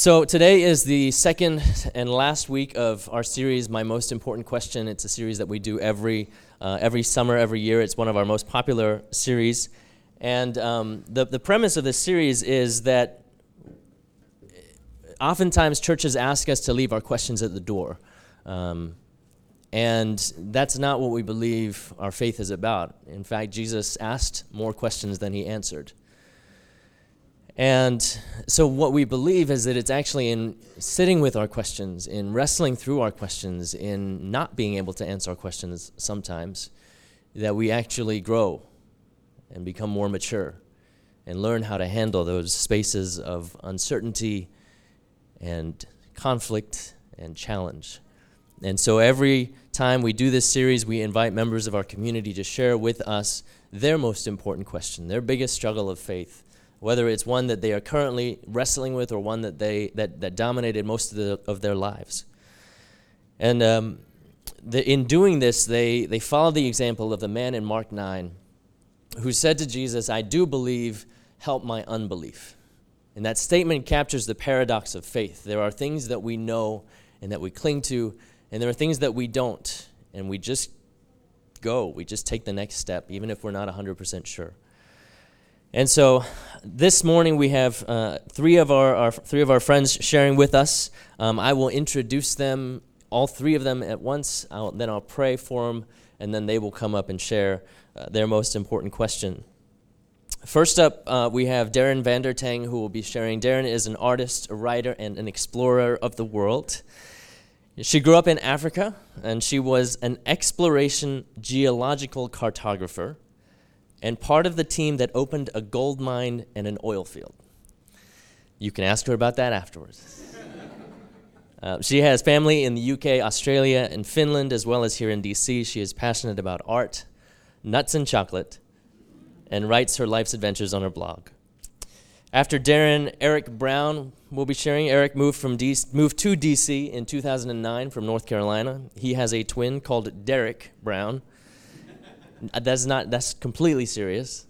So, today is the second and last week of our series, My Most Important Question. It's a series that we do every, uh, every summer, every year. It's one of our most popular series. And um, the, the premise of this series is that oftentimes churches ask us to leave our questions at the door. Um, and that's not what we believe our faith is about. In fact, Jesus asked more questions than he answered. And so, what we believe is that it's actually in sitting with our questions, in wrestling through our questions, in not being able to answer our questions sometimes, that we actually grow and become more mature and learn how to handle those spaces of uncertainty and conflict and challenge. And so, every time we do this series, we invite members of our community to share with us their most important question, their biggest struggle of faith whether it's one that they are currently wrestling with or one that they that, that dominated most of, the, of their lives. And um, the, in doing this, they, they follow the example of the man in Mark 9 who said to Jesus, I do believe, help my unbelief. And that statement captures the paradox of faith. There are things that we know and that we cling to, and there are things that we don't, and we just go. We just take the next step, even if we're not 100% sure. And so this morning we have uh, three, of our, our, three of our friends sharing with us. Um, I will introduce them, all three of them at once. I'll, then I'll pray for them, and then they will come up and share uh, their most important question. First up, uh, we have Darren Vandertang, who will be sharing. Darren is an artist, a writer, and an explorer of the world. She grew up in Africa, and she was an exploration geological cartographer and part of the team that opened a gold mine and an oil field. You can ask her about that afterwards. uh, she has family in the UK, Australia, and Finland, as well as here in DC. She is passionate about art, nuts, and chocolate, and writes her life's adventures on her blog. After Darren, Eric Brown will be sharing. Eric moved from DC, moved to DC in 2009 from North Carolina. He has a twin called Derek Brown that's not. That's completely serious.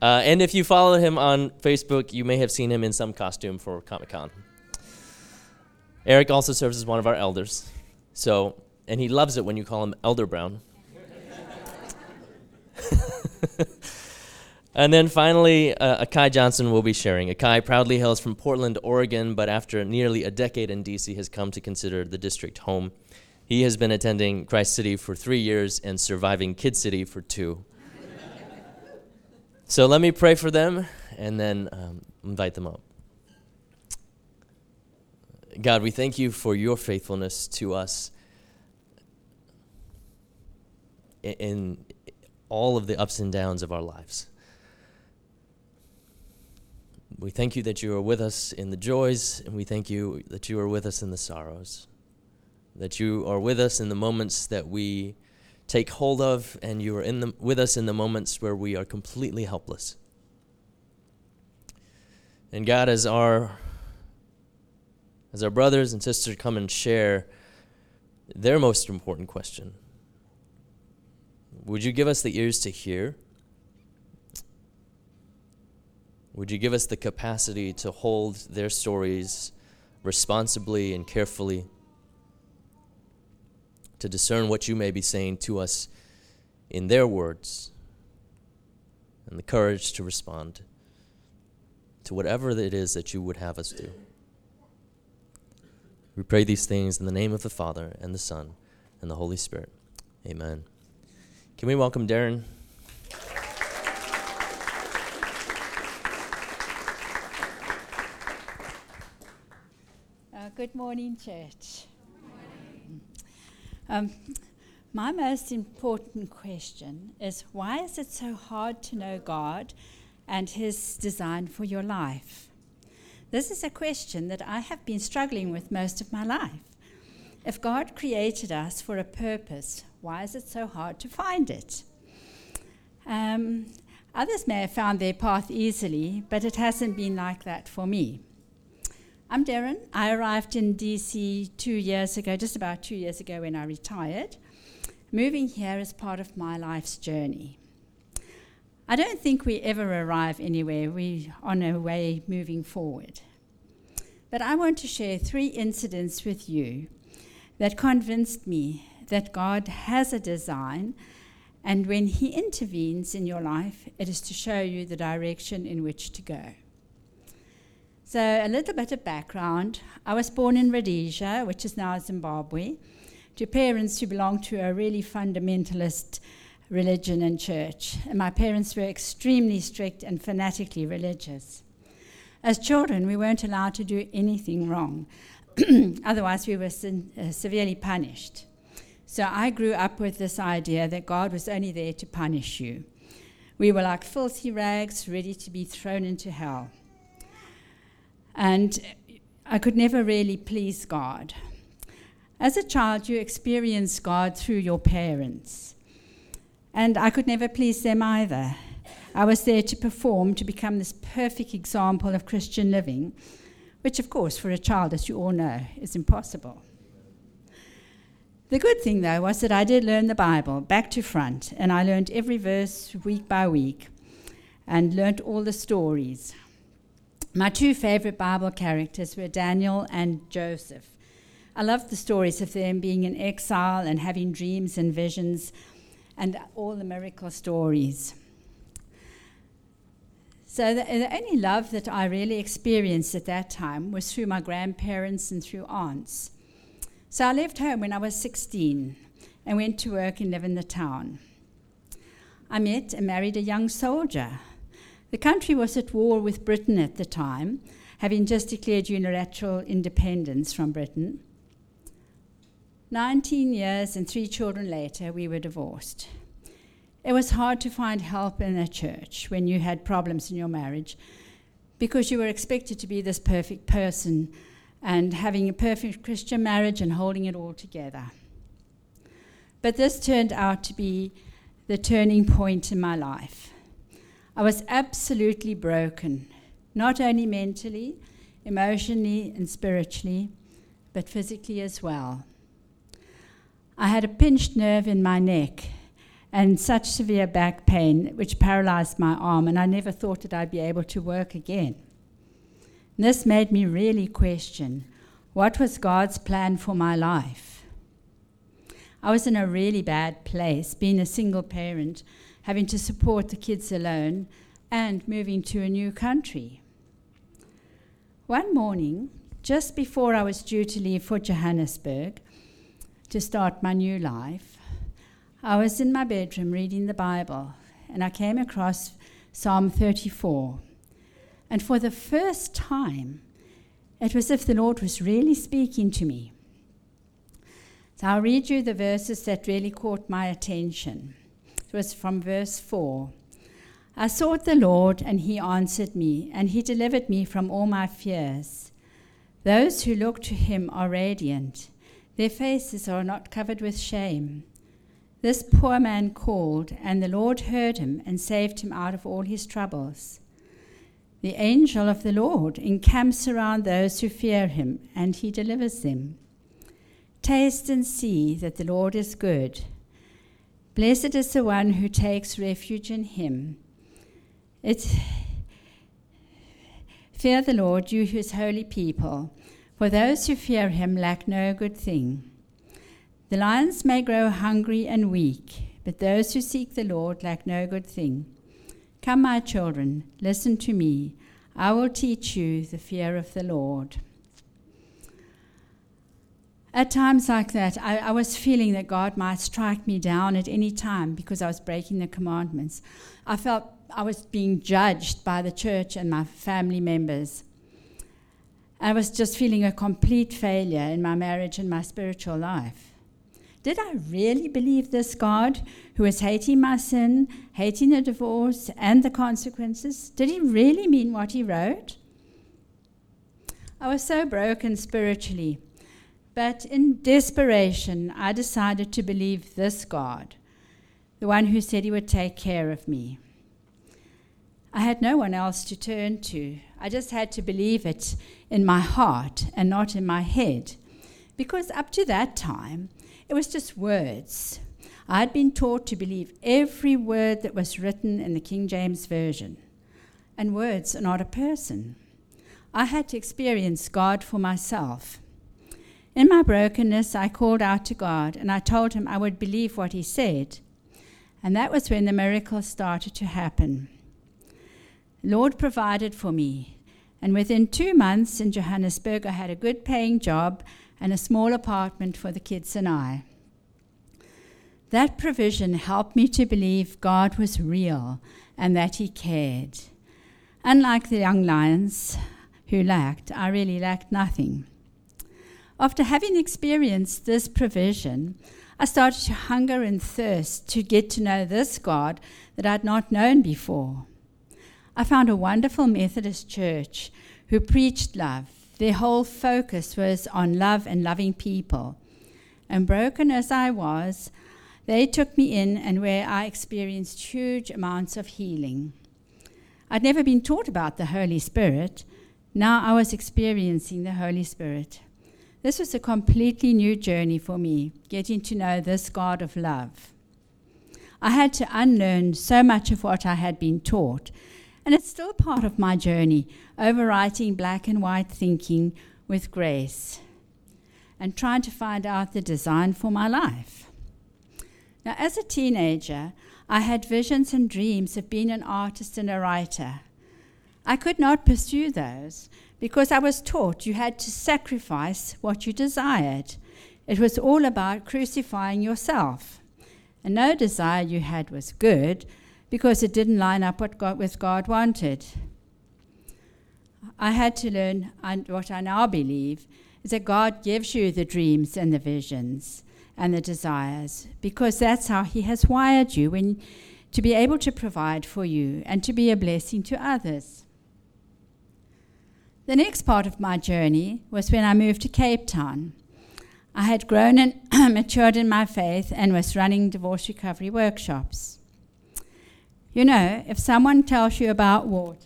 Uh, and if you follow him on Facebook, you may have seen him in some costume for Comic Con. Eric also serves as one of our elders. So, and he loves it when you call him Elder Brown. and then finally, uh, Akai Johnson will be sharing. Akai proudly hails from Portland, Oregon, but after nearly a decade in DC, has come to consider the district home. He has been attending Christ City for three years and surviving Kid City for two. so let me pray for them and then um, invite them up. God, we thank you for your faithfulness to us in all of the ups and downs of our lives. We thank you that you are with us in the joys, and we thank you that you are with us in the sorrows that you are with us in the moments that we take hold of, and you are in the, with us in the moments where we are completely helpless. And God, as our as our brothers and sisters come and share their most important question, would you give us the ears to hear? Would you give us the capacity to hold their stories responsibly and carefully? To discern what you may be saying to us in their words, and the courage to respond to whatever it is that you would have us do. We pray these things in the name of the Father, and the Son, and the Holy Spirit. Amen. Can we welcome Darren? Uh, good morning, church. Um, my most important question is why is it so hard to know God and His design for your life? This is a question that I have been struggling with most of my life. If God created us for a purpose, why is it so hard to find it? Um, others may have found their path easily, but it hasn't been like that for me. I'm Darren. I arrived in DC two years ago, just about two years ago when I retired. Moving here is part of my life's journey. I don't think we ever arrive anywhere. We are on our way moving forward. But I want to share three incidents with you that convinced me that God has a design, and when He intervenes in your life, it is to show you the direction in which to go. So, a little bit of background. I was born in Rhodesia, which is now Zimbabwe, to parents who belonged to a really fundamentalist religion and church. And my parents were extremely strict and fanatically religious. As children, we weren't allowed to do anything wrong, otherwise, we were uh, severely punished. So I grew up with this idea that God was only there to punish you. We were like filthy rags ready to be thrown into hell. And I could never really please God. As a child, you experience God through your parents. And I could never please them either. I was there to perform, to become this perfect example of Christian living, which, of course, for a child, as you all know, is impossible. The good thing, though, was that I did learn the Bible back to front, and I learned every verse week by week and learned all the stories. My two favorite Bible characters were Daniel and Joseph. I loved the stories of them being in exile and having dreams and visions and all the miracle stories. So, the, the, only love that I really experienced at that time was through my grandparents and through aunts. So, I left home when I was 16 and went to work and live in the town. I met and married a young soldier. The country was at war with Britain at the time, having just declared unilateral independence from Britain. 19 years and three children later, we were divorced. It was hard to find help in a church when you had problems in your marriage because you were expected to be this perfect person and having a perfect Christian marriage and holding it all together. But this turned out to be the turning point in my life. I was absolutely broken, not only mentally, emotionally, and spiritually, but physically as well. I had a pinched nerve in my neck and such severe back pain, which paralyzed my arm, and I never thought that I'd be able to work again. And this made me really question what was God's plan for my life? I was in a really bad place, being a single parent, having to support the kids alone, and moving to a new country. One morning, just before I was due to leave for Johannesburg to start my new life, I was in my bedroom reading the Bible, and I came across Psalm 34. And for the first time, it was as if the Lord was really speaking to me. So I'll read you the verses that really caught my attention. Was from verse 4. I sought the Lord, and he answered me, and he delivered me from all my fears. Those who look to him are radiant, their faces are not covered with shame. This poor man called, and the Lord heard him and saved him out of all his troubles. The angel of the Lord encamps around those who fear him, and he delivers them. Taste and see that the Lord is good. Blessed is the one who takes refuge in him. It, fear the Lord, you his holy people, for those who fear him lack no good thing. The lions may grow hungry and weak, but those who seek the Lord lack no good thing. Come, my children, listen to me. I will teach you the fear of the Lord. At times like that, I, I, was feeling that God might strike me down at any time because I was breaking the commandments. I felt I was being judged by the church and my family members. I was just feeling a complete failure in my marriage and my spiritual life. Did I really believe this God who is hating my sin, hating the divorce and the consequences? Did he really mean what he wrote? I was so broken spiritually, but in desperation, I decided to believe this God, the one who said he would take care of me. I had no one else to turn to. I just had to believe it in my heart and not in my head. Because up to that time, it was just words. I'd been taught to believe every word that was written in the King James Version. And words are not a person. I had to experience God for myself. In my brokenness, I called out to God and I told him I would believe what he said. And that was when the miracles started to happen. Lord provided for me. And within two months in Johannesburg, I had a good paying job and a small apartment for the kids and I. That provision helped me to believe God was real and that He cared. Unlike the young lions who lacked, I really lacked nothing. After having experienced this provision, I started to hunger and thirst to get to know this God that I'd not known before. I found a wonderful Methodist church who preached love. Their whole focus was on love and loving people. And broken as I was, they took me in and where I experienced huge amounts of healing. I'd never been taught about the Holy Spirit. Now I was experiencing the Holy Spirit. This was a completely new journey for me, getting to know this God of love. I had to unlearn so much of what I had been taught, and it's still part of my journey, overwriting black and white thinking with grace and trying to find out the design for my life. Now, as a teenager, I had visions and dreams of being an artist and a writer. I could not pursue those because I was taught you had to sacrifice what you desired. It was all about crucifying yourself. And no desire you had was good because it didn't line up what God, with God wanted. I had to learn and what I now believe is that God gives you the dreams and the visions and the desires, because that's how He has wired you when, to be able to provide for you and to be a blessing to others. The next part of my journey was when I moved to Cape Town. I had grown and matured in my faith and was running divorce recovery workshops. You know, if someone tells you about water,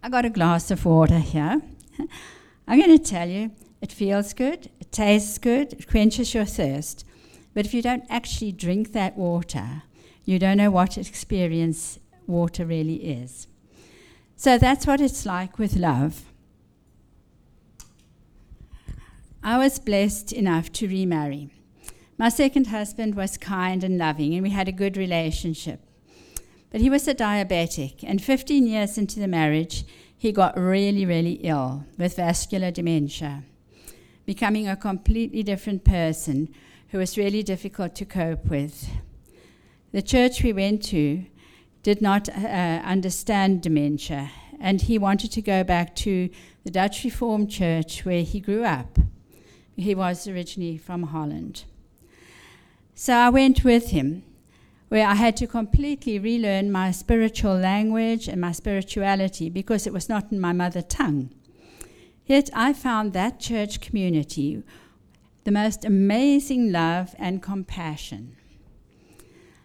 I got a glass of water here. I'm going to tell you, it feels good, it tastes good, it quenches your thirst. But if you don't actually drink that water, you don't know what experience water really is. So that's what it's like with love. I was blessed enough to remarry. My second husband was kind and loving, and we had a good relationship. But he was a diabetic, and 15 years into the marriage, he got really, really ill with vascular dementia becoming a completely different person who was really difficult to cope with. The church we went to did not uh, understand dementia, and he wanted to go back to the Dutch Reformed Church where he grew up. He was originally from Holland. So I went with him, where I had to completely relearn my spiritual language and my spirituality because it was not in my mother tongue. Yet I found that church community the most amazing love and compassion.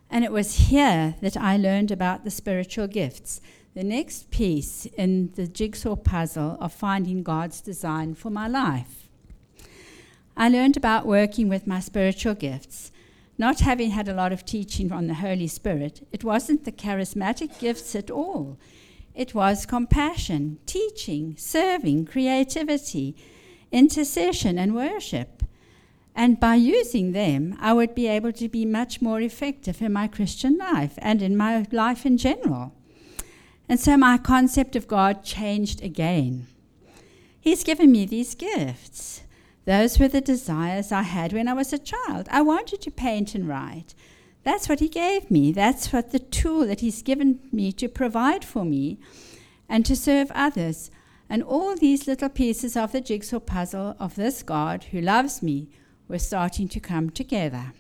And it was here that I learned about the spiritual gifts, the next piece in the jigsaw puzzle of finding God's design for my life. I learned about working with my spiritual gifts. Not having had a lot of teaching on the Holy Spirit, it wasn't the charismatic gifts at all. It was compassion, teaching, serving, creativity, intercession, and worship. And by using them, I would be able to be much more effective in my Christian life and in my life in general. And so my concept of God changed again. He's given me these gifts. Those were the desires I had when I was a child. I wanted to paint and write. That's what He gave me. That's what the tool that He's given me to provide for me and to serve others. And all these little pieces of the jigsaw puzzle of this God who loves me were starting to come together.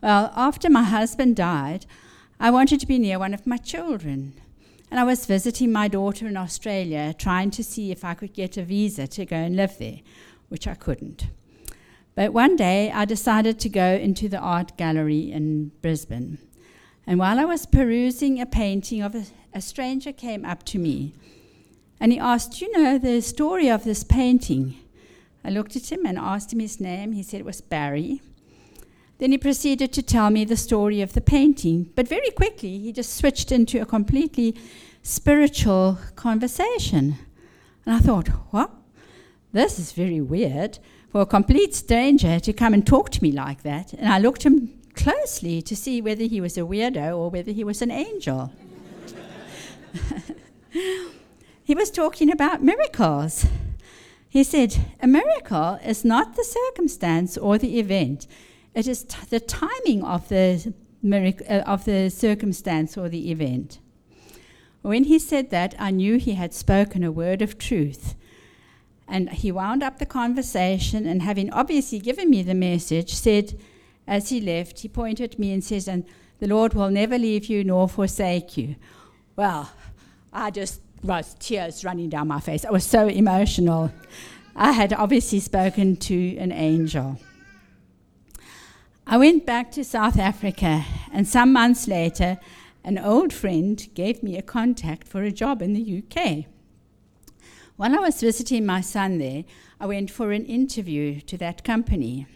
Well, after my husband died, I wanted to be near one of my children. And I was visiting my daughter in Australia, trying to see if I could get a visa to go and live there, which I couldn't. But one day I decided to go into the art gallery in Brisbane. And while I was perusing a painting of a, a stranger came up to me and he asked, You know the story of this painting? I looked at him and asked him his name. He said it was Barry. Then he proceeded to tell me the story of the painting. But very quickly, he just switched into a completely spiritual conversation. And I thought, what? This is very weird for a complete stranger to come and talk to me like that. And I looked him closely to see whether he was a weirdo or whether he was an angel. he was talking about miracles. He said, A miracle is not the circumstance or the event, it is t- the timing of the, mirac- uh, of the circumstance or the event. When he said that, I knew he had spoken a word of truth. And he wound up the conversation, and having obviously given me the message, said, as he left, he pointed at me and says, And the Lord will never leave you nor forsake you. Well, I just was tears running down my face. I was so emotional. I had obviously spoken to an angel. I went back to South Africa, and some months later, an old friend gave me a contact for a job in the UK. While I was visiting my son there, I went for an interview to that company.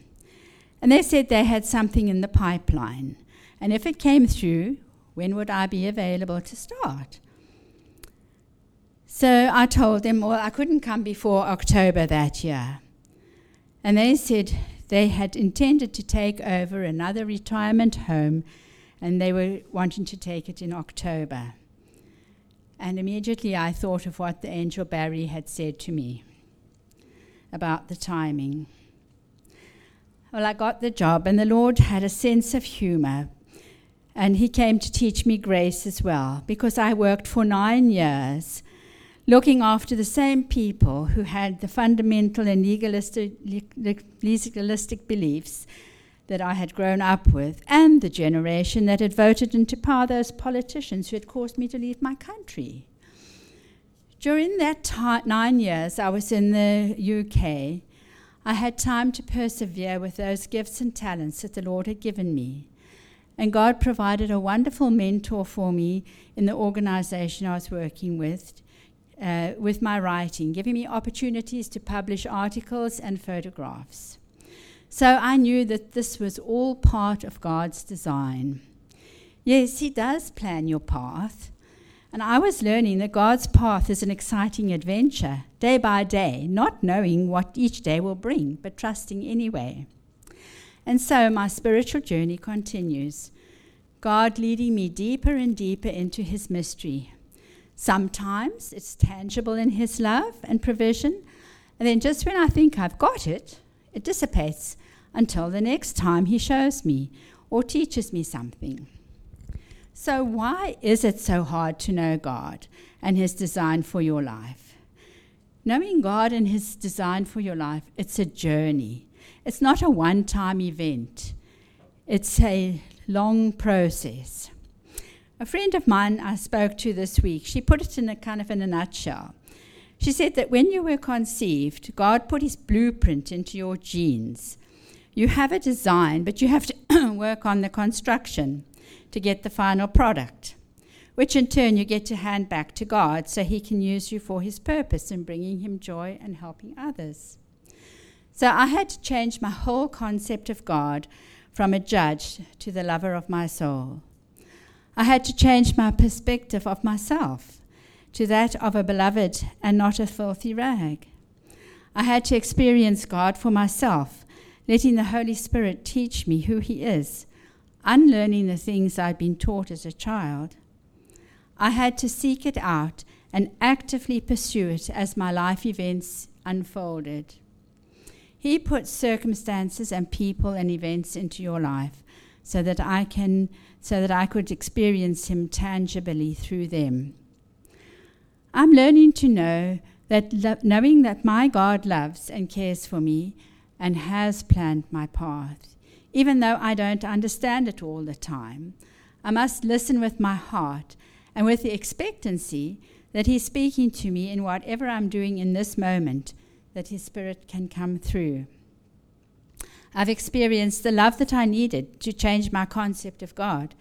And they said they had something in the pipeline. And if it came through, when would I be available to start? So I told them, well, I couldn't come before October that year. And they said they had intended to take over another retirement home and they were wanting to take it in October. And immediately I thought of what the angel Barry had said to me about the timing. Well, I got the job, and the Lord had a sense of humor. And He came to teach me grace as well, because I worked for nine years looking after the same people who had the fundamental and legalistic, legalistic beliefs that I had grown up with, and the generation that had voted into power those politicians who had caused me to leave my country. During that t- nine years I was in the UK, I had time to persevere with those gifts and talents that the Lord had given me. And God provided a wonderful mentor for me in the organization I was working with uh, with my writing, giving me opportunities to publish articles and photographs. So I knew that this was all part of God's design. Yes, He does plan your path. And I was learning that God's path is an exciting adventure, day by day, not knowing what each day will bring, but trusting anyway. And so my spiritual journey continues, God leading me deeper and deeper into His mystery, Sometimes it's tangible in His love and provision, and then just when I think I've got it, it dissipates until the next time He shows me or teaches me something. So, why is it so hard to know God and His design for your life? Knowing God and His design for your life, it's a journey. It's not a one time event, it's a long process. A friend of mine I spoke to this week, she put it in a kind of in a nutshell. She said that when you were conceived, God put his blueprint into your genes. You have a design, but you have to work on the construction to get the final product, which in turn you get to hand back to God so he can use you for his purpose in bringing him joy and helping others. So I had to change my whole concept of God from a judge to the lover of my soul. I had to change my perspective of myself to that of a beloved and not a filthy rag. I had to experience God for myself, letting the Holy Spirit teach me who He is, unlearning the things I'd been taught as a child. I had to seek it out and actively pursue it as my life events unfolded. He puts circumstances and people and events into your life so that I can so that I could experience him tangibly through them. I'm learning to know that lo- knowing that my God loves and cares for me and has planned my path, even though I don't understand it all the time. I must listen with my heart and with the expectancy that He's speaking to me in whatever I'm doing in this moment, that His Spirit can come through. I've experienced the love that I needed to change my concept of God.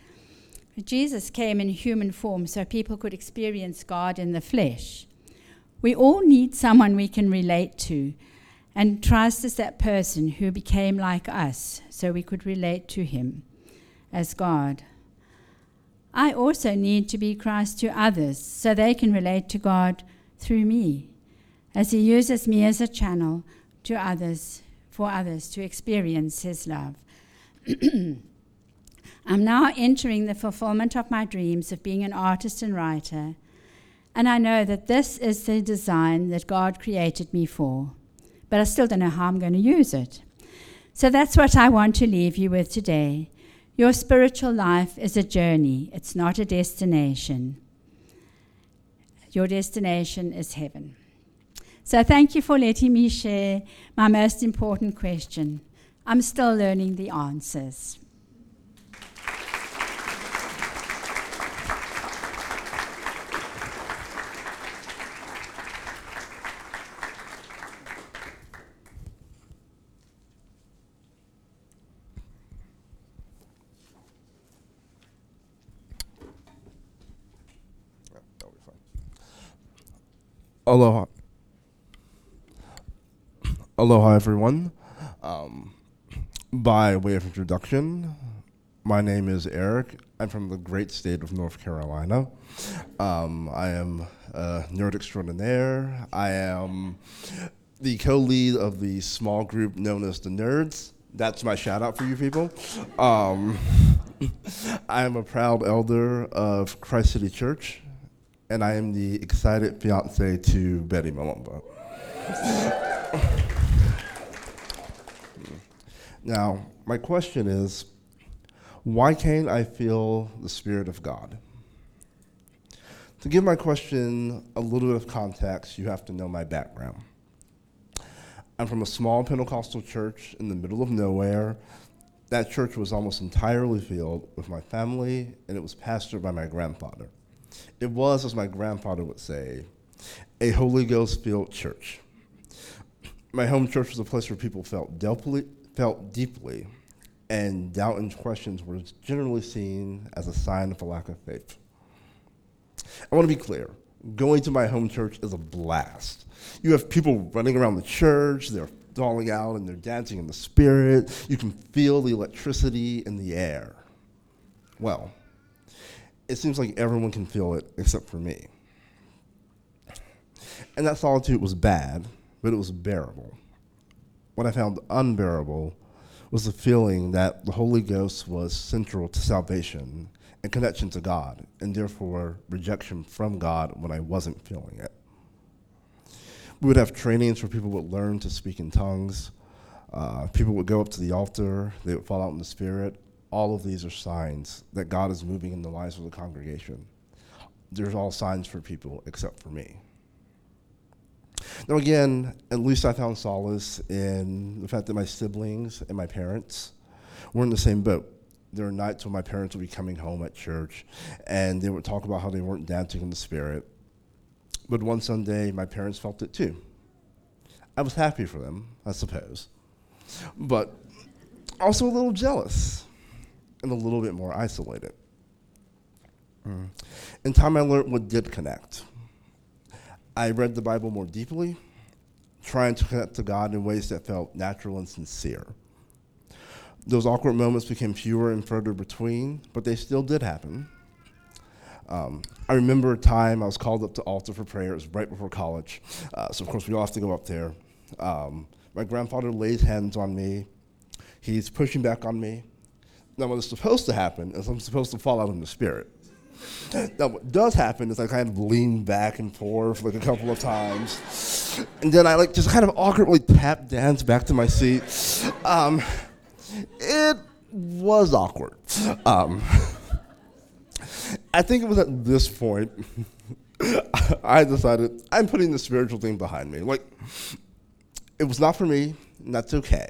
Jesus came in human form so people could experience God in the flesh. We all need someone we can relate to, and Christ is that person who became like us so we could relate to him as God. I also need to be Christ to others so they can relate to God through me, as He uses me as a channel to others, for others to experience His love. I'm now entering the fulfillment of my dreams of being an artist and writer, and I know that this is the design that God created me for, but I still don't know how I'm going to use it. So that's what I want to leave you with today. Your spiritual life is a journey, it's not a destination. Your destination is heaven. So, thank you for letting me share my most important question. I'm still learning the answers. Aloha. Aloha, everyone. Um, by way of introduction, my name is Eric. I'm from the great state of North Carolina. Um, I am a nerd extraordinaire. I am the co lead of the small group known as the Nerds. That's my shout out for you people. Um, I am a proud elder of Christ City Church, and I am the excited fiance to Betty Malumba. now, my question is why can't I feel the Spirit of God? To give my question a little bit of context, you have to know my background. I'm from a small Pentecostal church in the middle of nowhere. That church was almost entirely filled with my family, and it was pastored by my grandfather. It was, as my grandfather would say, a Holy Ghost filled church. My home church was a place where people felt deeply, felt deeply, and doubt and questions were generally seen as a sign of a lack of faith. I want to be clear going to my home church is a blast. You have people running around the church, they're falling out and they're dancing in the spirit. You can feel the electricity in the air. Well, it seems like everyone can feel it except for me. And that solitude was bad, but it was bearable. What I found unbearable was the feeling that the Holy Ghost was central to salvation and connection to God, and therefore rejection from God when I wasn't feeling it. We would have trainings where people would learn to speak in tongues. Uh, people would go up to the altar, they would fall out in the Spirit. All of these are signs that God is moving in the lives of the congregation. There's all signs for people except for me. Now, again, at least I found solace in the fact that my siblings and my parents were in the same boat. There were nights when my parents would be coming home at church and they would talk about how they weren't dancing in the spirit. But one Sunday, my parents felt it too. I was happy for them, I suppose, but also a little jealous and a little bit more isolated. Mm. In time, I learned what did connect. I read the Bible more deeply, trying to connect to God in ways that felt natural and sincere. Those awkward moments became fewer and further between, but they still did happen. Um, I remember a time I was called up to altar for prayer. It was right before college, uh, so of course we all have to go up there. Um, my grandfather lays hands on me. He's pushing back on me. Now, what is supposed to happen is I'm supposed to fall out in the spirit. Now, what does happen is I kind of lean back and forth like a couple of times, and then I like just kind of awkwardly tap dance back to my seat. Um, it was awkward. Um, I think it was at this point I decided I'm putting the spiritual thing behind me. Like, it was not for me, and that's okay.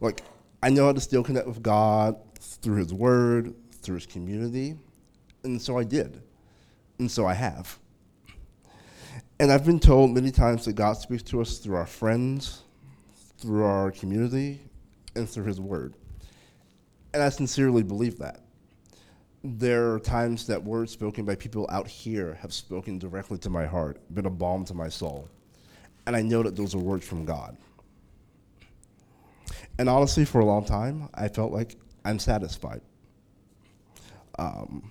Like, I know how to still connect with God through His Word, through His community, and so I did. And so I have. And I've been told many times that God speaks to us through our friends, through our community, and through His Word. And I sincerely believe that. There are times that words spoken by people out here have spoken directly to my heart, been a balm to my soul. And I know that those are words from God. And honestly, for a long time, I felt like I'm satisfied. Um,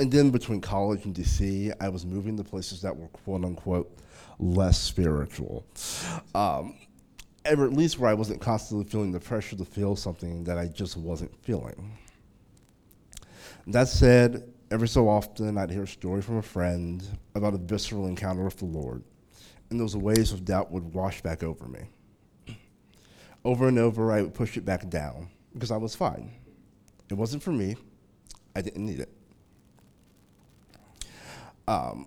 and then between college and DC, I was moving to places that were quote unquote less spiritual. Um, or at least where I wasn't constantly feeling the pressure to feel something that I just wasn't feeling. That said, every so often I'd hear a story from a friend about a visceral encounter with the Lord, and those waves of doubt would wash back over me. Over and over, I would push it back down because I was fine. It wasn't for me, I didn't need it. Um,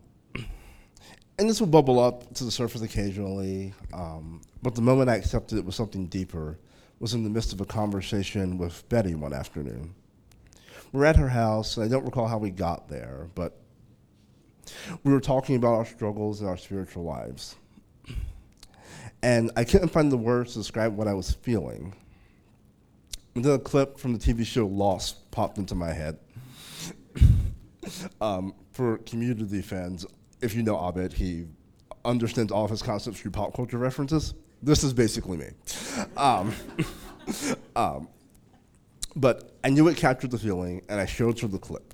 and this would bubble up to the surface occasionally, um, but the moment I accepted it was something deeper was in the midst of a conversation with Betty one afternoon. We're at her house, and I don't recall how we got there, but we were talking about our struggles and our spiritual lives. And I couldn't find the words to describe what I was feeling. And then a clip from the TV show Lost popped into my head. Um, for community fans, if you know Abed, he understands all of his concepts through pop culture references. This is basically me. Um, um, but I knew it captured the feeling, and I showed her the clip.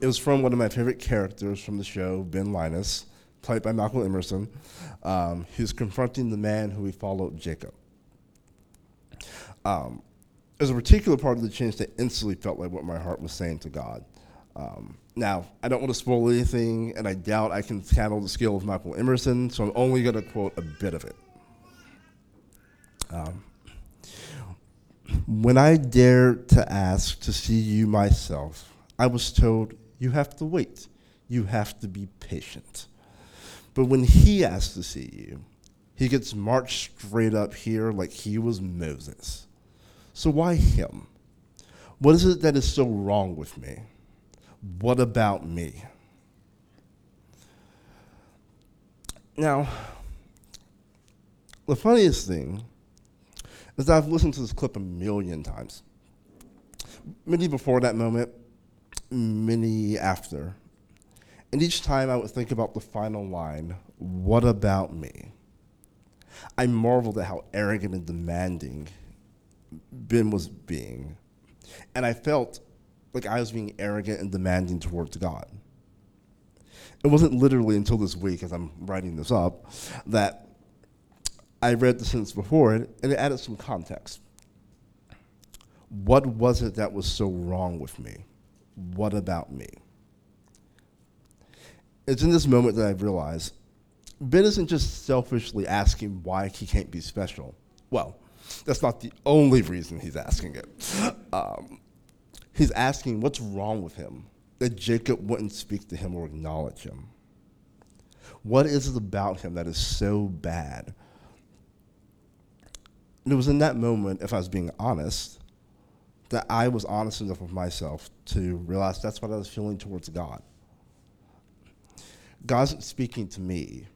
It was from one of my favorite characters from the show, Ben Linus, played by Michael Emerson. Um, who's confronting the man who he followed, Jacob. Um, there's a particular part of the change that instantly felt like what my heart was saying to God. Um, now, I don't want to spoil anything, and I doubt I can handle the skill of Michael Emerson, so I'm only going to quote a bit of it. Um, when I dared to ask to see you myself, I was told, You have to wait. You have to be patient. But when he asks to see you, he gets marched straight up here like he was Moses. So why him? What is it that is so wrong with me? What about me? Now, the funniest thing is I've listened to this clip a million times. Many before that moment, many after. And each time I would think about the final line, what about me? I marveled at how arrogant and demanding Ben was being. And I felt like I was being arrogant and demanding towards God. It wasn't literally until this week, as I'm writing this up, that I read the sentence before it and it added some context. What was it that was so wrong with me? What about me? It's in this moment that I realized Ben isn't just selfishly asking why he can't be special. Well, that's not the only reason he's asking it. Um, he's asking what's wrong with him that Jacob wouldn't speak to him or acknowledge him. What is it about him that is so bad? And it was in that moment, if I was being honest, that I was honest enough with myself to realize that's what I was feeling towards God. God's speaking to me.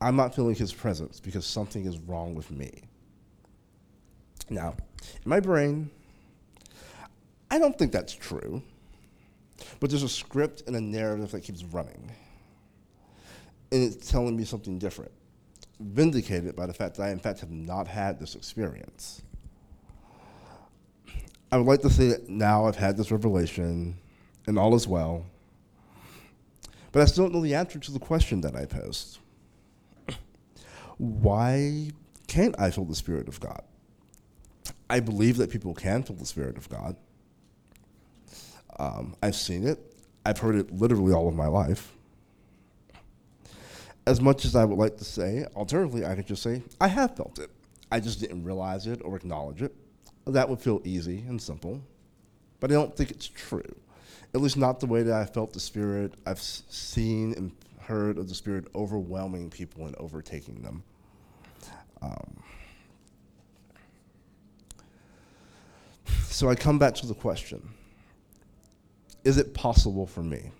I'm not feeling his presence because something is wrong with me. Now, in my brain, I don't think that's true, but there's a script and a narrative that keeps running. And it's telling me something different, vindicated by the fact that I, in fact, have not had this experience. I would like to say that now I've had this revelation and all is well, but I still don't know the answer to the question that I posed. Why can't I feel the Spirit of God? I believe that people can feel the Spirit of God. Um, I've seen it. I've heard it literally all of my life. As much as I would like to say, alternatively, I could just say, I have felt it. I just didn't realize it or acknowledge it. That would feel easy and simple. But I don't think it's true. At least not the way that I felt the Spirit. I've seen and heard of the Spirit overwhelming people and overtaking them. Um, So I come back to the question Is it possible for me?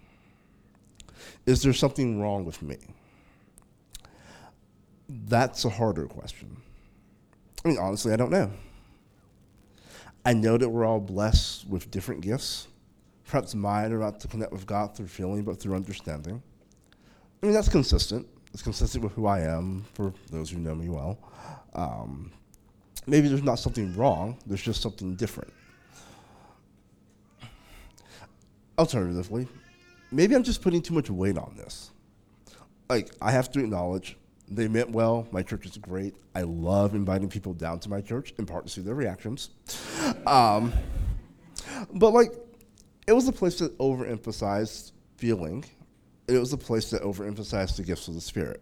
Is there something wrong with me? That's a harder question. I mean, honestly, I don't know. I know that we're all blessed with different gifts. Perhaps mine are not to connect with God through feeling, but through understanding. I mean, that's consistent. It's consistent with who I am, for those who know me well. Um, maybe there's not something wrong, there's just something different. alternatively, maybe I'm just putting too much weight on this. Like, I have to acknowledge they meant well. My church is great. I love inviting people down to my church, in part to see their reactions. Um, but, like, it was a place that overemphasized feeling, it was a place that overemphasized the gifts of the Spirit.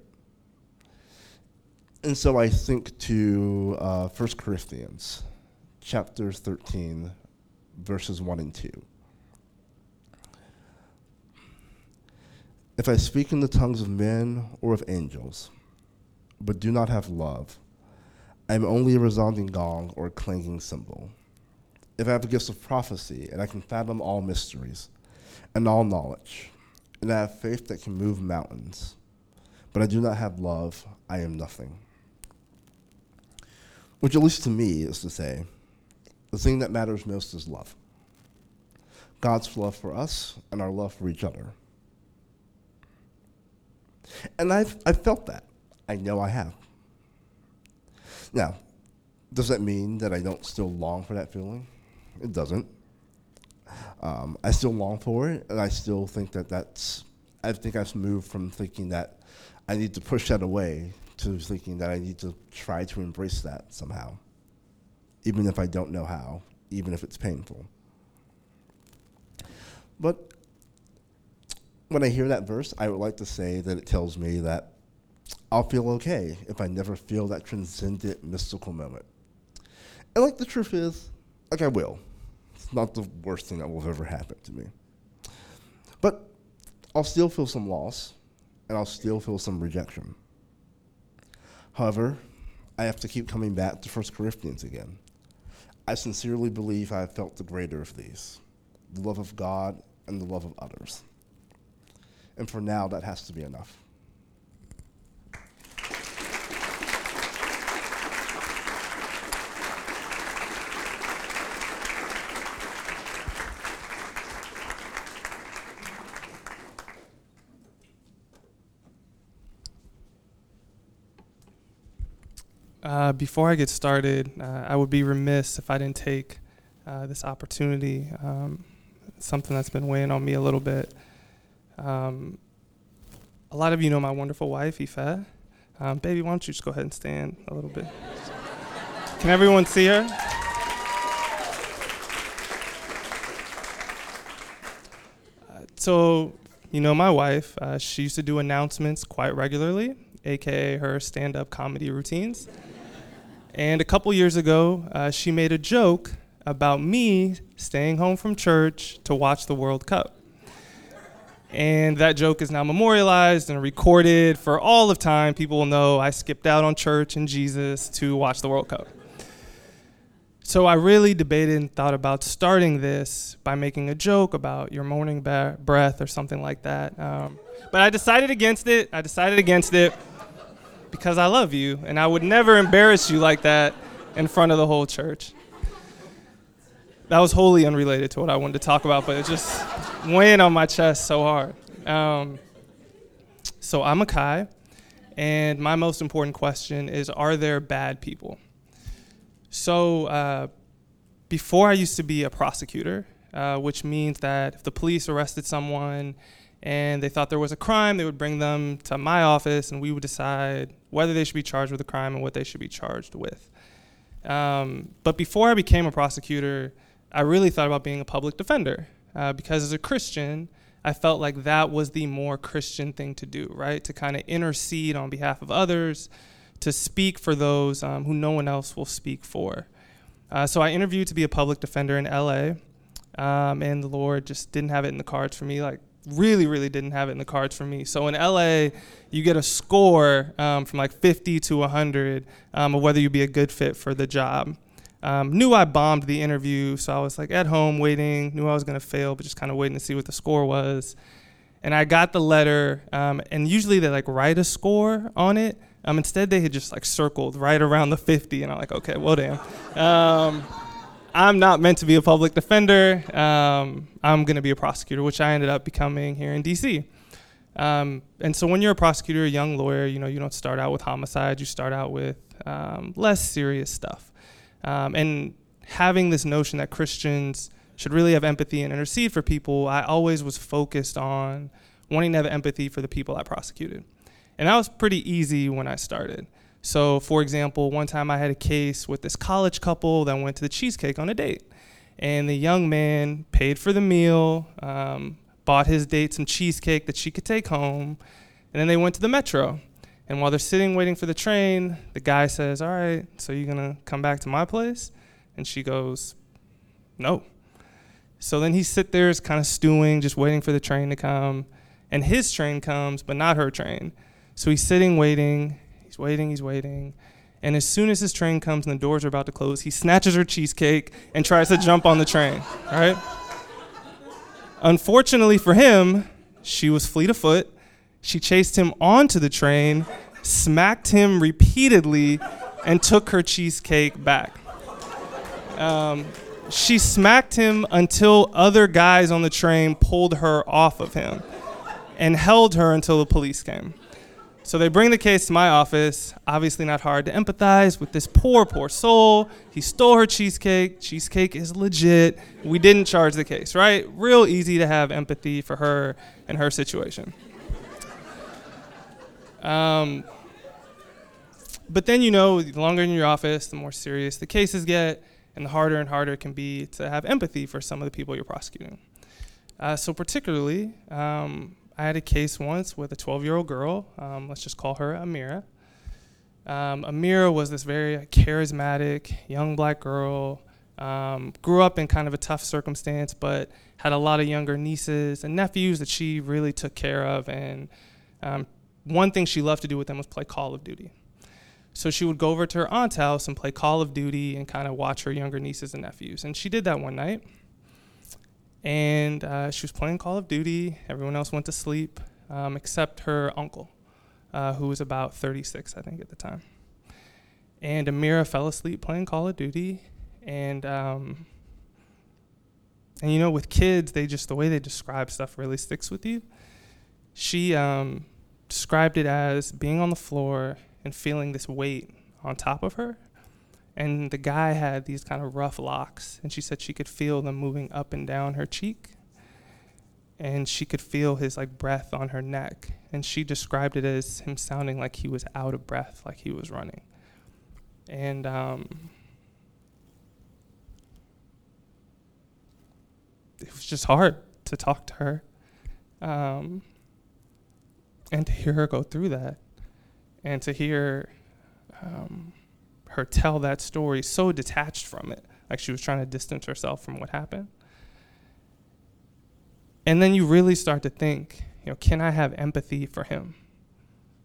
And so I think to uh, 1 Corinthians chapter 13, verses 1 and 2. If I speak in the tongues of men or of angels, but do not have love, I am only a resounding gong or a clanging cymbal. If I have the gifts of prophecy, and I can fathom all mysteries and all knowledge, and I have faith that can move mountains, but I do not have love, I am nothing. Which, at least to me, is to say, the thing that matters most is love. God's love for us and our love for each other. And I've, I've felt that. I know I have. Now, does that mean that I don't still long for that feeling? It doesn't. Um, I still long for it, and I still think that that's. I think I've moved from thinking that I need to push that away to thinking that I need to try to embrace that somehow, even if I don't know how, even if it's painful. But when I hear that verse, I would like to say that it tells me that I'll feel okay if I never feel that transcendent mystical moment. And like the truth is, like I will. It's not the worst thing that will ever happen to me. But I'll still feel some loss, and I'll still feel some rejection. However, I have to keep coming back to 1 Corinthians again. I sincerely believe I have felt the greater of these the love of God and the love of others. And for now, that has to be enough. Uh, before I get started, uh, I would be remiss if I didn't take uh, this opportunity. Um, something that's been weighing on me a little bit. Um, a lot of you know my wonderful wife, Ife. Um, baby, why don't you just go ahead and stand a little bit? Can everyone see her? So, you know my wife. Uh, she used to do announcements quite regularly, aka her stand up comedy routines. And a couple years ago, uh, she made a joke about me staying home from church to watch the World Cup. And that joke is now memorialized and recorded for all of time. People will know I skipped out on church and Jesus to watch the World Cup. So I really debated and thought about starting this by making a joke about your morning breath or something like that. Um, but I decided against it. I decided against it because I love you, and I would never embarrass you like that in front of the whole church. That was wholly unrelated to what I wanted to talk about, but it just weighing on my chest so hard. Um, so I'm Akai, and my most important question is Are there bad people? So uh, before I used to be a prosecutor, uh, which means that if the police arrested someone and they thought there was a crime, they would bring them to my office and we would decide whether they should be charged with a crime and what they should be charged with. Um, but before I became a prosecutor, I really thought about being a public defender uh, because as a Christian, I felt like that was the more Christian thing to do, right? To kind of intercede on behalf of others, to speak for those um, who no one else will speak for. Uh, so I interviewed to be a public defender in LA, um, and the Lord just didn't have it in the cards for me. Like really, really didn't have it in the cards for me. So in LA, you get a score um, from like 50 to 100 um, of whether you'd be a good fit for the job. Um, knew I bombed the interview, so I was like at home waiting. Knew I was gonna fail, but just kind of waiting to see what the score was. And I got the letter, um, and usually they like write a score on it. Um, instead, they had just like circled right around the 50, and I'm like, okay, well, damn. I'm not meant to be a public defender. Um, I'm going to be a prosecutor, which I ended up becoming here in DC. Um, and so when you're a prosecutor, a young lawyer, you know, you don't start out with homicide. You start out with um, less serious stuff. Um, and having this notion that Christians should really have empathy and intercede for people, I always was focused on wanting to have empathy for the people I prosecuted. And that was pretty easy when I started. So, for example, one time I had a case with this college couple that went to the cheesecake on a date. And the young man paid for the meal, um, bought his date some cheesecake that she could take home, and then they went to the metro. And while they're sitting waiting for the train, the guy says, All right, so you're to come back to my place? And she goes, No. So then he sit there, is kind of stewing, just waiting for the train to come. And his train comes, but not her train. So he's sitting waiting, he's waiting, he's waiting. And as soon as his train comes and the doors are about to close, he snatches her cheesecake and tries to jump on the train. right? Unfortunately for him, she was fleet of foot. She chased him onto the train, smacked him repeatedly, and took her cheesecake back. Um, she smacked him until other guys on the train pulled her off of him and held her until the police came. So they bring the case to my office. Obviously, not hard to empathize with this poor, poor soul. He stole her cheesecake. Cheesecake is legit. We didn't charge the case, right? Real easy to have empathy for her and her situation. Um, but then, you know, the longer in your office, the more serious the cases get, and the harder and harder it can be to have empathy for some of the people you're prosecuting. Uh, so, particularly, um, I had a case once with a 12 year old girl. Um, let's just call her Amira. Um, Amira was this very charismatic young black girl. Um, grew up in kind of a tough circumstance, but had a lot of younger nieces and nephews that she really took care of. And um, one thing she loved to do with them was play Call of Duty. So she would go over to her aunt's house and play Call of Duty and kind of watch her younger nieces and nephews. And she did that one night and uh, she was playing Call of Duty. Everyone else went to sleep um, except her uncle, uh, who was about 36, I think, at the time. And Amira fell asleep playing Call of Duty, and um, and you know, with kids, they just the way they describe stuff really sticks with you. She um, described it as being on the floor and feeling this weight on top of her and the guy had these kind of rough locks and she said she could feel them moving up and down her cheek and she could feel his like breath on her neck. And she described it as him sounding like he was out of breath like he was running. And um, it was just hard to talk to her um, and to hear her go through that and to hear um, her tell that story so detached from it, like she was trying to distance herself from what happened. And then you really start to think, you know, can I have empathy for him?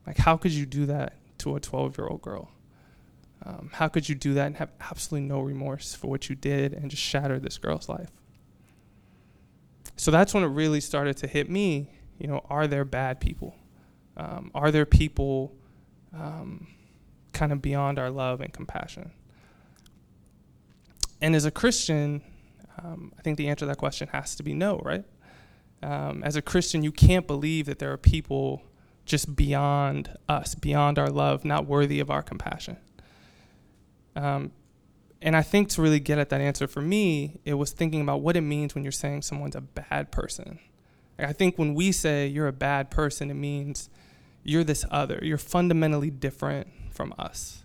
Like, how could you do that to a 12 year old girl? Um, how could you do that and have absolutely no remorse for what you did and just shatter this girl's life? So that's when it really started to hit me. You know, are there bad people? Um, are there people um, kind of beyond our love and compassion? And as a Christian, um, I think the answer to that question has to be no, right? Um, as a Christian, you can't believe that there are people just beyond us, beyond our love, not worthy of our compassion. Um, and I think to really get at that answer for me, it was thinking about what it means when you're saying someone's a bad person. I think when we say you're a bad person, it means you're this other. You're fundamentally different from us.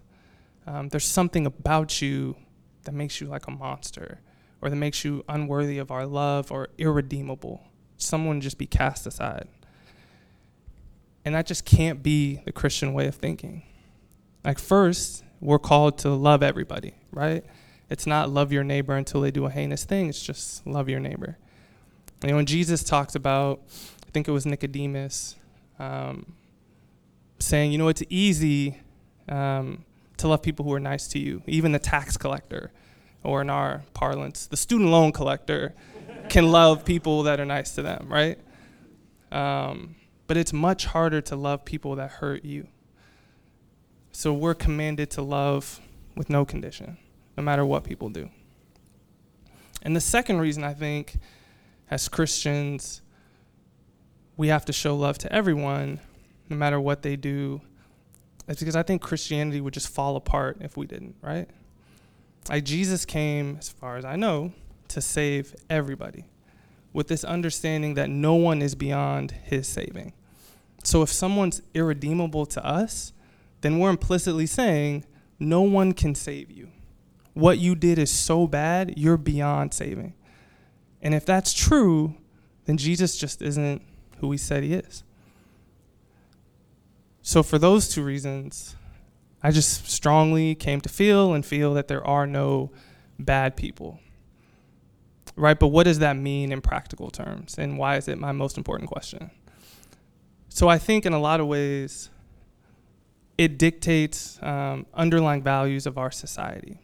Um, there's something about you that makes you like a monster or that makes you unworthy of our love or irredeemable. Someone just be cast aside. And that just can't be the Christian way of thinking. Like, first, we're called to love everybody, right? It's not love your neighbor until they do a heinous thing, it's just love your neighbor. You know, when Jesus talks about, I think it was Nicodemus, um, saying, you know, it's easy um, to love people who are nice to you. Even the tax collector, or in our parlance, the student loan collector, can love people that are nice to them, right? Um, but it's much harder to love people that hurt you. So we're commanded to love with no condition, no matter what people do. And the second reason I think, as Christians, we have to show love to everyone, no matter what they do it's because I think Christianity would just fall apart if we didn't, right? Like Jesus came, as far as I know, to save everybody, with this understanding that no one is beyond his saving. So if someone's irredeemable to us, then we're implicitly saying no one can save you. What you did is so bad, you're beyond saving. And if that's true, then Jesus just isn't who he said he is. So, for those two reasons, I just strongly came to feel and feel that there are no bad people. Right? But what does that mean in practical terms? And why is it my most important question? So, I think in a lot of ways, it dictates um, underlying values of our society.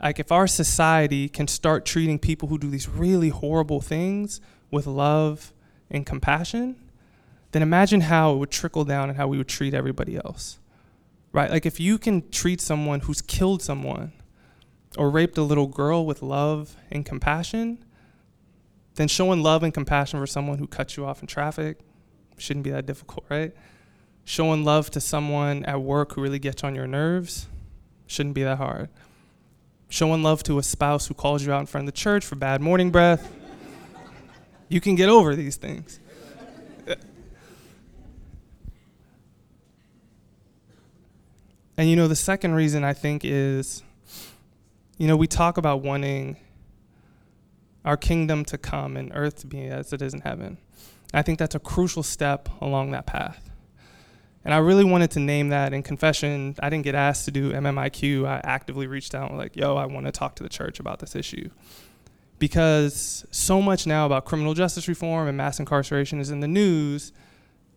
Like, if our society can start treating people who do these really horrible things with love and compassion, then imagine how it would trickle down and how we would treat everybody else. Right? Like if you can treat someone who's killed someone or raped a little girl with love and compassion, then showing love and compassion for someone who cuts you off in traffic shouldn't be that difficult, right? Showing love to someone at work who really gets on your nerves shouldn't be that hard. Showing love to a spouse who calls you out in front of the church for bad morning breath, you can get over these things. And you know, the second reason I think is, you know, we talk about wanting our kingdom to come and earth to be as it is in heaven. I think that's a crucial step along that path. And I really wanted to name that in confession. I didn't get asked to do MMIQ. I actively reached out and like, yo, I want to talk to the church about this issue. Because so much now about criminal justice reform and mass incarceration is in the news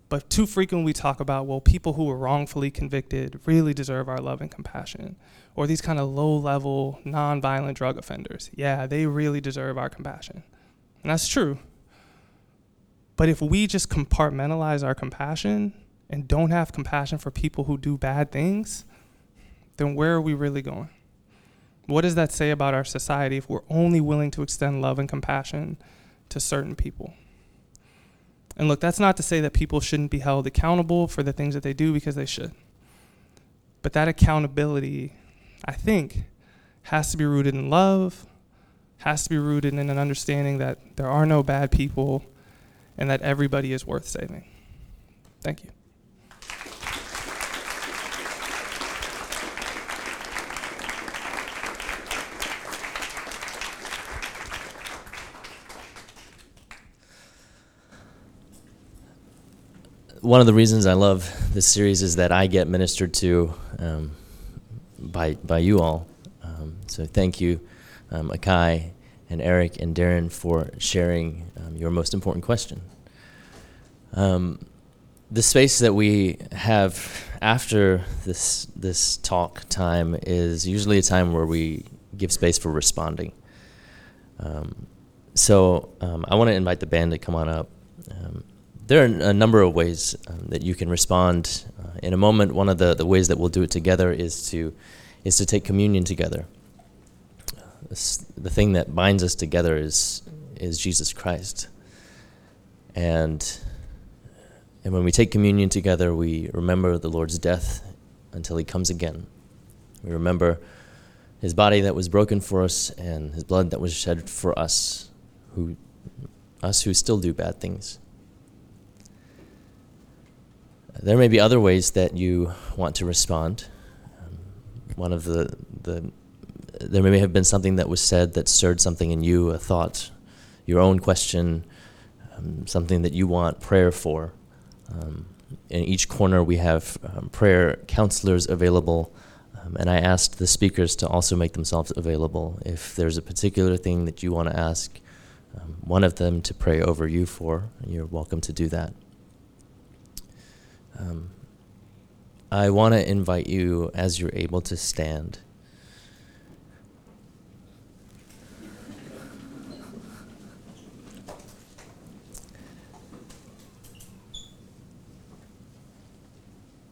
but too frequently we talk about, well, people who were wrongfully convicted really deserve our love and compassion. Or these kind of low level, non violent drug offenders. Yeah, they really deserve our compassion. And that's true. But if we just compartmentalize our compassion and don't have compassion for people who do bad things, then where are we really going? What does that say about our society if we're only willing to extend love and compassion to certain people? And look, that's not to say that people shouldn't be held accountable for the things that they do because they should. But that accountability, I think, has to be rooted in love, has to be rooted in an understanding that there are no bad people and that everybody is worth saving. Thank you. One of the reasons I love this series is that I get ministered to um, by by you all. Um, so thank you, um, Akai and Eric and Darren for sharing um, your most important question. Um, the space that we have after this this talk time is usually a time where we give space for responding. Um, so I want to invite the band to come on up there are a number of ways um, that you can respond. Uh, in a moment, one of the, the ways that we'll do it together is to is to take communion together. the thing that binds us together is is Jesus Christ, and and when we take communion together, we remember the Lord's death until He comes again. We remember His body that was broken for us and His blood that was shed for us, who us who still do bad things. There may be other ways that you want to respond. Um, one of the, the there may have been something that was said that stirred something in you, a thought, your own question, um, something that you want prayer for. Um, in each corner, we have um, prayer counselors available, um, and I asked the speakers to also make themselves available. If there's a particular thing that you want to ask um, one of them to pray over you for, you're welcome to do that. Um, I want to invite you, as you're able to stand,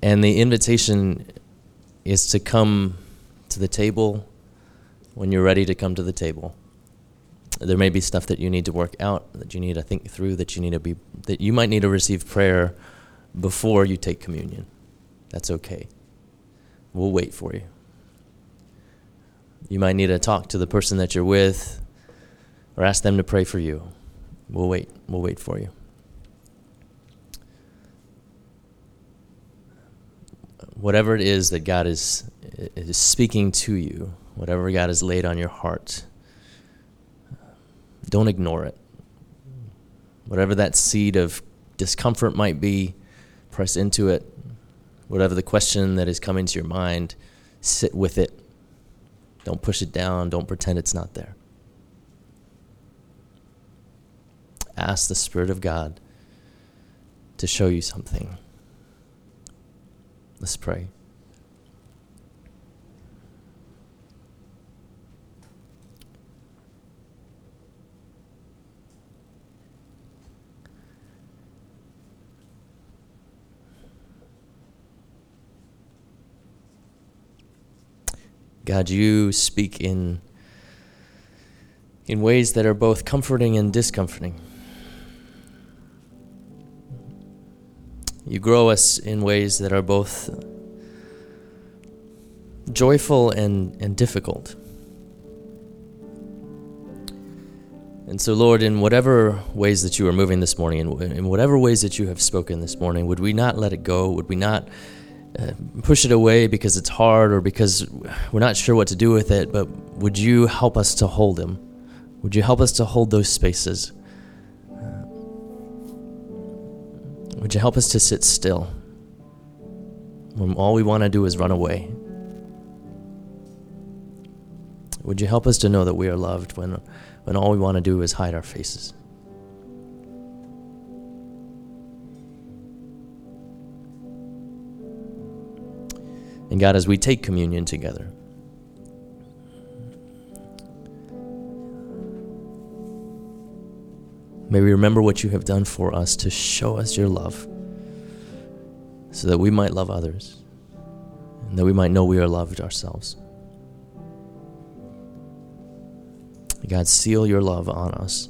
And the invitation is to come to the table when you're ready to come to the table. There may be stuff that you need to work out, that you need to think through, that you need to be that you might need to receive prayer before you take communion. That's okay. We'll wait for you. You might need to talk to the person that you're with. or ask them to pray for you. We'll wait. We'll wait for you. Whatever it is that God is, is speaking to you, whatever God has laid on your heart, don't ignore it. Whatever that seed of discomfort might be, press into it. Whatever the question that is coming to your mind, sit with it. Don't push it down. Don't pretend it's not there. Ask the Spirit of God to show you something. Let's pray. God, you speak in in ways that are both comforting and discomforting. You grow us in ways that are both joyful and, and difficult. And so, Lord, in whatever ways that you are moving this morning, in, in whatever ways that you have spoken this morning, would we not let it go? Would we not uh, push it away because it's hard or because we're not sure what to do with it? But would you help us to hold them? Would you help us to hold those spaces? Would you help us to sit still when all we want to do is run away? Would you help us to know that we are loved when, when all we want to do is hide our faces? And God, as we take communion together, May we remember what you have done for us to show us your love so that we might love others and that we might know we are loved ourselves. God, seal your love on us.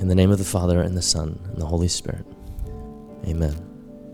In the name of the Father, and the Son, and the Holy Spirit. Amen.